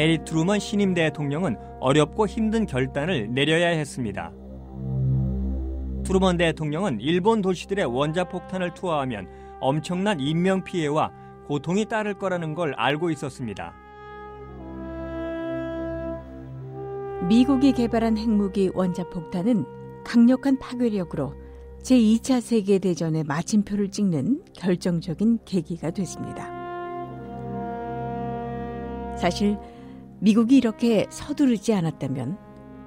해리 트루먼 신임 대통령은 어렵고 힘든 결단을 내려야 했습니다. 트루먼 대통령은 일본 도시들의 원자폭탄을 투하하면 엄청난 인명 피해와 고통이 따를 거라는 걸 알고 있었습니다. 미국이 개발한 핵무기 원자폭탄은 강력한 파괴력으로 제2차 세계대전의 마침표를 찍는 결정적인 계기가 됐습니다. 사실 미국이 이렇게 서두르지 않았다면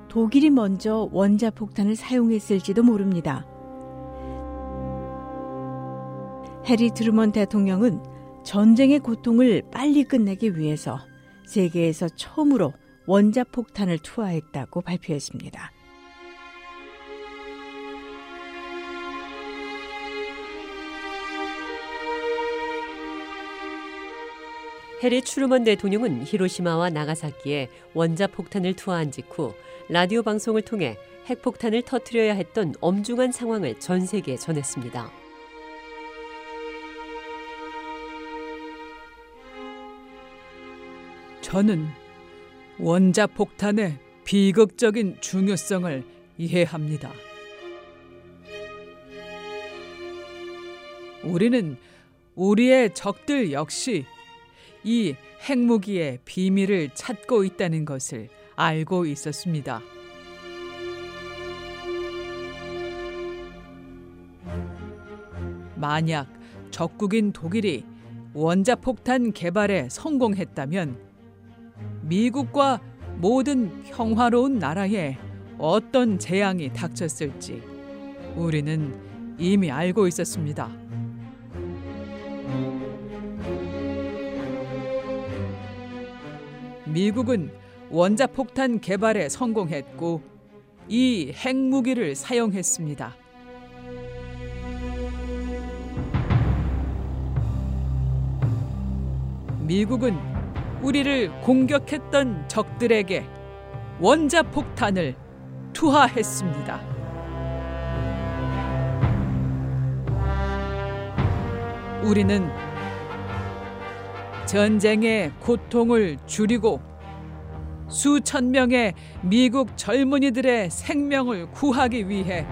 독일이 먼저 원자폭탄을 사용했을지도 모릅니다. 해리 드루먼 대통령은 전쟁의 고통을 빨리 끝내기 위해서 세계에서 처음으로 원자폭탄을 투하했다고 발표했습니다. 해리 추르먼 대통령은 히로시마와 나가사키에 원자폭탄을 투하한 직후 라디오 방송을 통해 핵폭탄을 터뜨려야 했던 엄중한 상황을 전 세계에 전했습니다. 저는 원자폭탄의 비극적인 중요성을 이해합니다. 우리는 우리의 적들 역시 이 핵무기의 비밀을 찾고 있다는 것을 알고 있었습니다. 만약 적국인 독일이 원자폭탄 개발에 성공했다면 미국과 모든 평화로운 나라에 어떤 재앙이 닥쳤을지 우리는 이미 알고 있었습니다. 미국은 원자폭탄 개발에 성공했고 이 핵무기를 사용했습니다. 미국은 우리를 공격했던 적들에게 원자폭탄을 투하했습니다. 우리는 전쟁의 고통을 줄이고 수천 명의 미국 젊은이들의 생명을 구하기 위해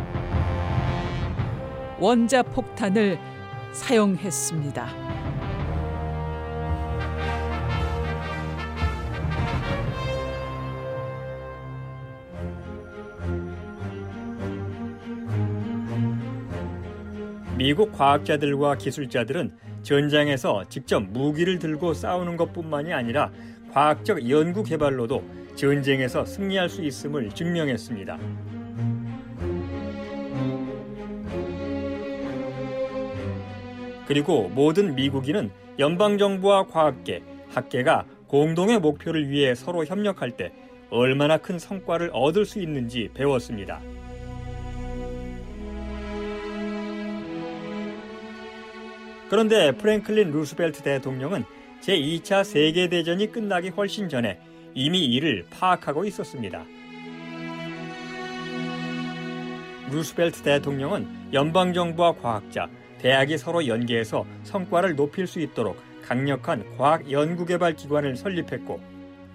원자 폭탄을 사용했습니다. 미국 과학자들과 기술자들은 전장에서 직접 무기를 들고 싸우는 것뿐만이 아니라 과학적 연구 개발로도 전쟁에서 승리할 수 있음을 증명했습니다. 그리고 모든 미국인은 연방정부와 과학계, 학계가 공동의 목표를 위해 서로 협력할 때 얼마나 큰 성과를 얻을 수 있는지 배웠습니다. 그런데 프랭클린 루스벨트 대통령은 제2차 세계대전이 끝나기 훨씬 전에 이미 이를 파악하고 있었습니다. 루스벨트 대통령은 연방정부와 과학자, 대학이 서로 연계해서 성과를 높일 수 있도록 강력한 과학 연구개발 기관을 설립했고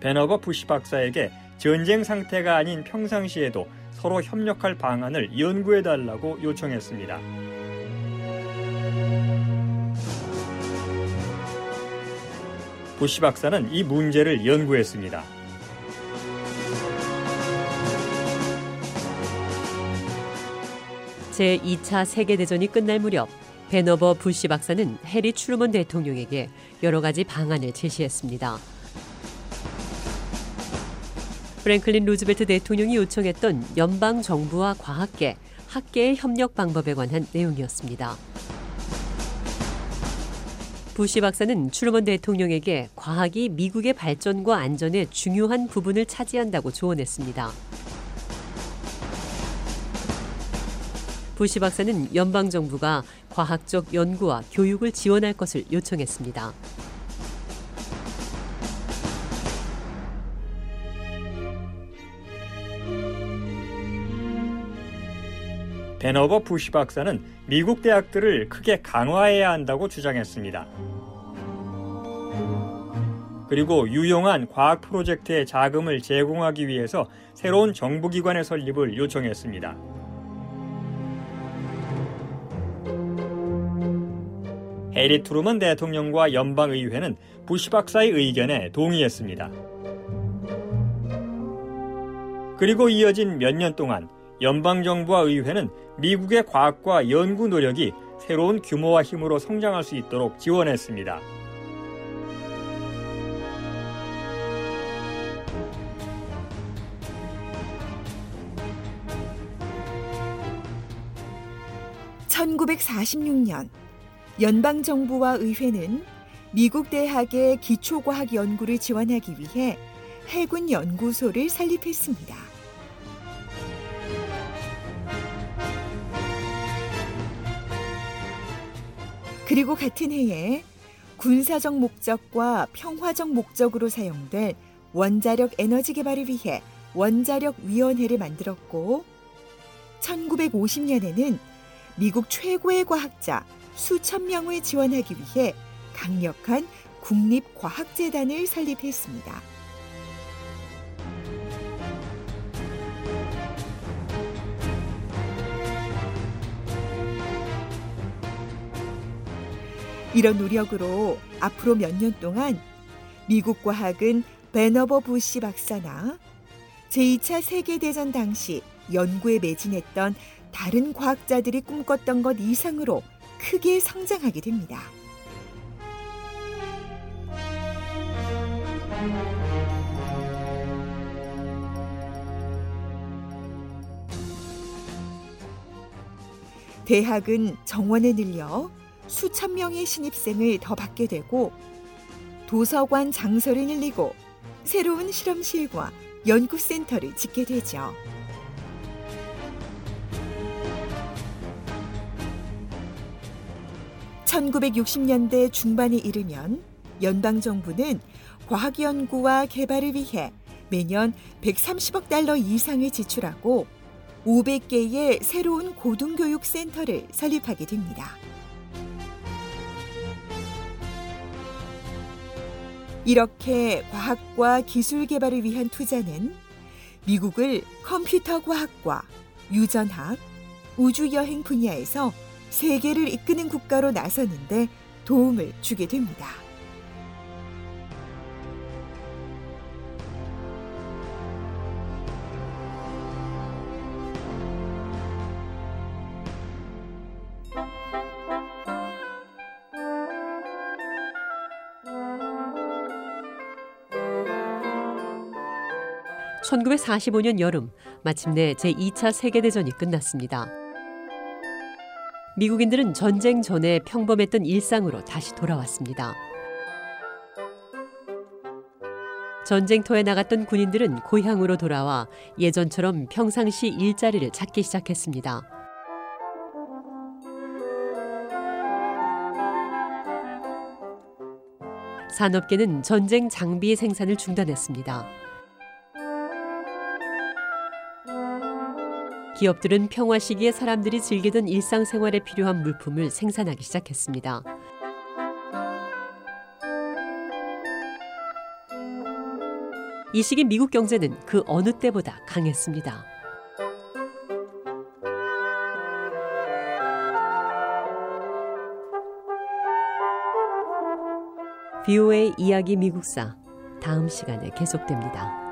베너버 부시 박사에게 전쟁 상태가 아닌 평상시에도 서로 협력할 방안을 연구해달라고 요청했습니다. 부시 박사는 이 문제를 연구했습니다. 제2차 세계대전이 끝날 무렵 베너버 부시 박사는 해리 추르먼 대통령에게 여러 가지 방안을 제시했습니다. 프랭클린 루즈벨트 대통령이 요청했던 연방 정부와 과학계, 학계의 협력 방법에 관한 내용이었습니다. 부시 박사는 트루먼 대통령에게 과학이 미국의 발전과 안전에 중요한 부분을 차지한다고 조언했습니다. 부시 박사는 연방 정부가 과학적 연구와 교육을 지원할 것을 요청했습니다. 베너버 부시 박사는 미국 대학들을 크게 강화해야 한다고 주장했습니다. 그리고 유용한 과학 프로젝트의 자금을 제공하기 위해서 새로운 정부기관의 설립을 요청했습니다. 해리 트루먼 대통령과 연방의회는 부시 박사의 의견에 동의했습니다. 그리고 이어진 몇 년 동안 연방정부와 의회는 미국의 과학과 연구 노력이 새로운 규모와 힘으로 성장할 수 있도록 지원했습니다. (1946년) 연방정부와 의회는 미국 대학의 기초과학 연구를 지원하기 위해 해군 연구소를 설립했습니다. 그리고 같은 해에 군사적 목적과 평화적 목적으로 사용될 원자력 에너지 개발을 위해 원자력 위원회를 만들었고 1950년에는 미국 최고의 과학자 수천 명을 지원하기 위해 강력한 국립과학재단을 설립했습니다. 이런 노력으로 앞으로 몇 년 동안 미국 과학은 베너버 부시 박사나 제2차 세계대전 당시 연구에 매진했던 다른 과학자들이 꿈꿨던 것 이상으로 크게 성장하게 됩니다. 대학은 정원에 늘려 수천 명의 신입생을 더 받게 되고 도서관 장소를 늘리고 새로운 실험실과 연구센터를 짓게 되죠. (1960년대) 중반에 이르면 연방정부는 과학연구와 개발을 위해 매년 130억 달러 이상을 지출하고 500개의 새로운 고등교육센터를 설립하게 됩니다. 이렇게 과학과 기술 개발을 위한 투자는 미국을 컴퓨터 과학과 유전학, 우주여행 분야에서 세계를 이끄는 국가로 나서는데 도움을 주게 됩니다. (1945년) 여름 마침내 제2차 세계대전이 끝났습니다. 미국인들은 전쟁 전에 평범했던 일상으로 다시 돌아왔습니다. 전쟁터에 나갔던 군인들은 고향으로 돌아와 예전처럼 평상시 일자리를 찾기 시작했습니다. 산업계는 전쟁 장비 생산을 중단했습니다. 기업들은 평화 시기에 사람들이 즐기던 일상생활에 필요한 물품을 생산하기 시작했습니다. 이 시기 미국 경제는 그 어느 때보다 강했습니다. 비오의 이야기 미국사 다음 시간에 계속됩니다.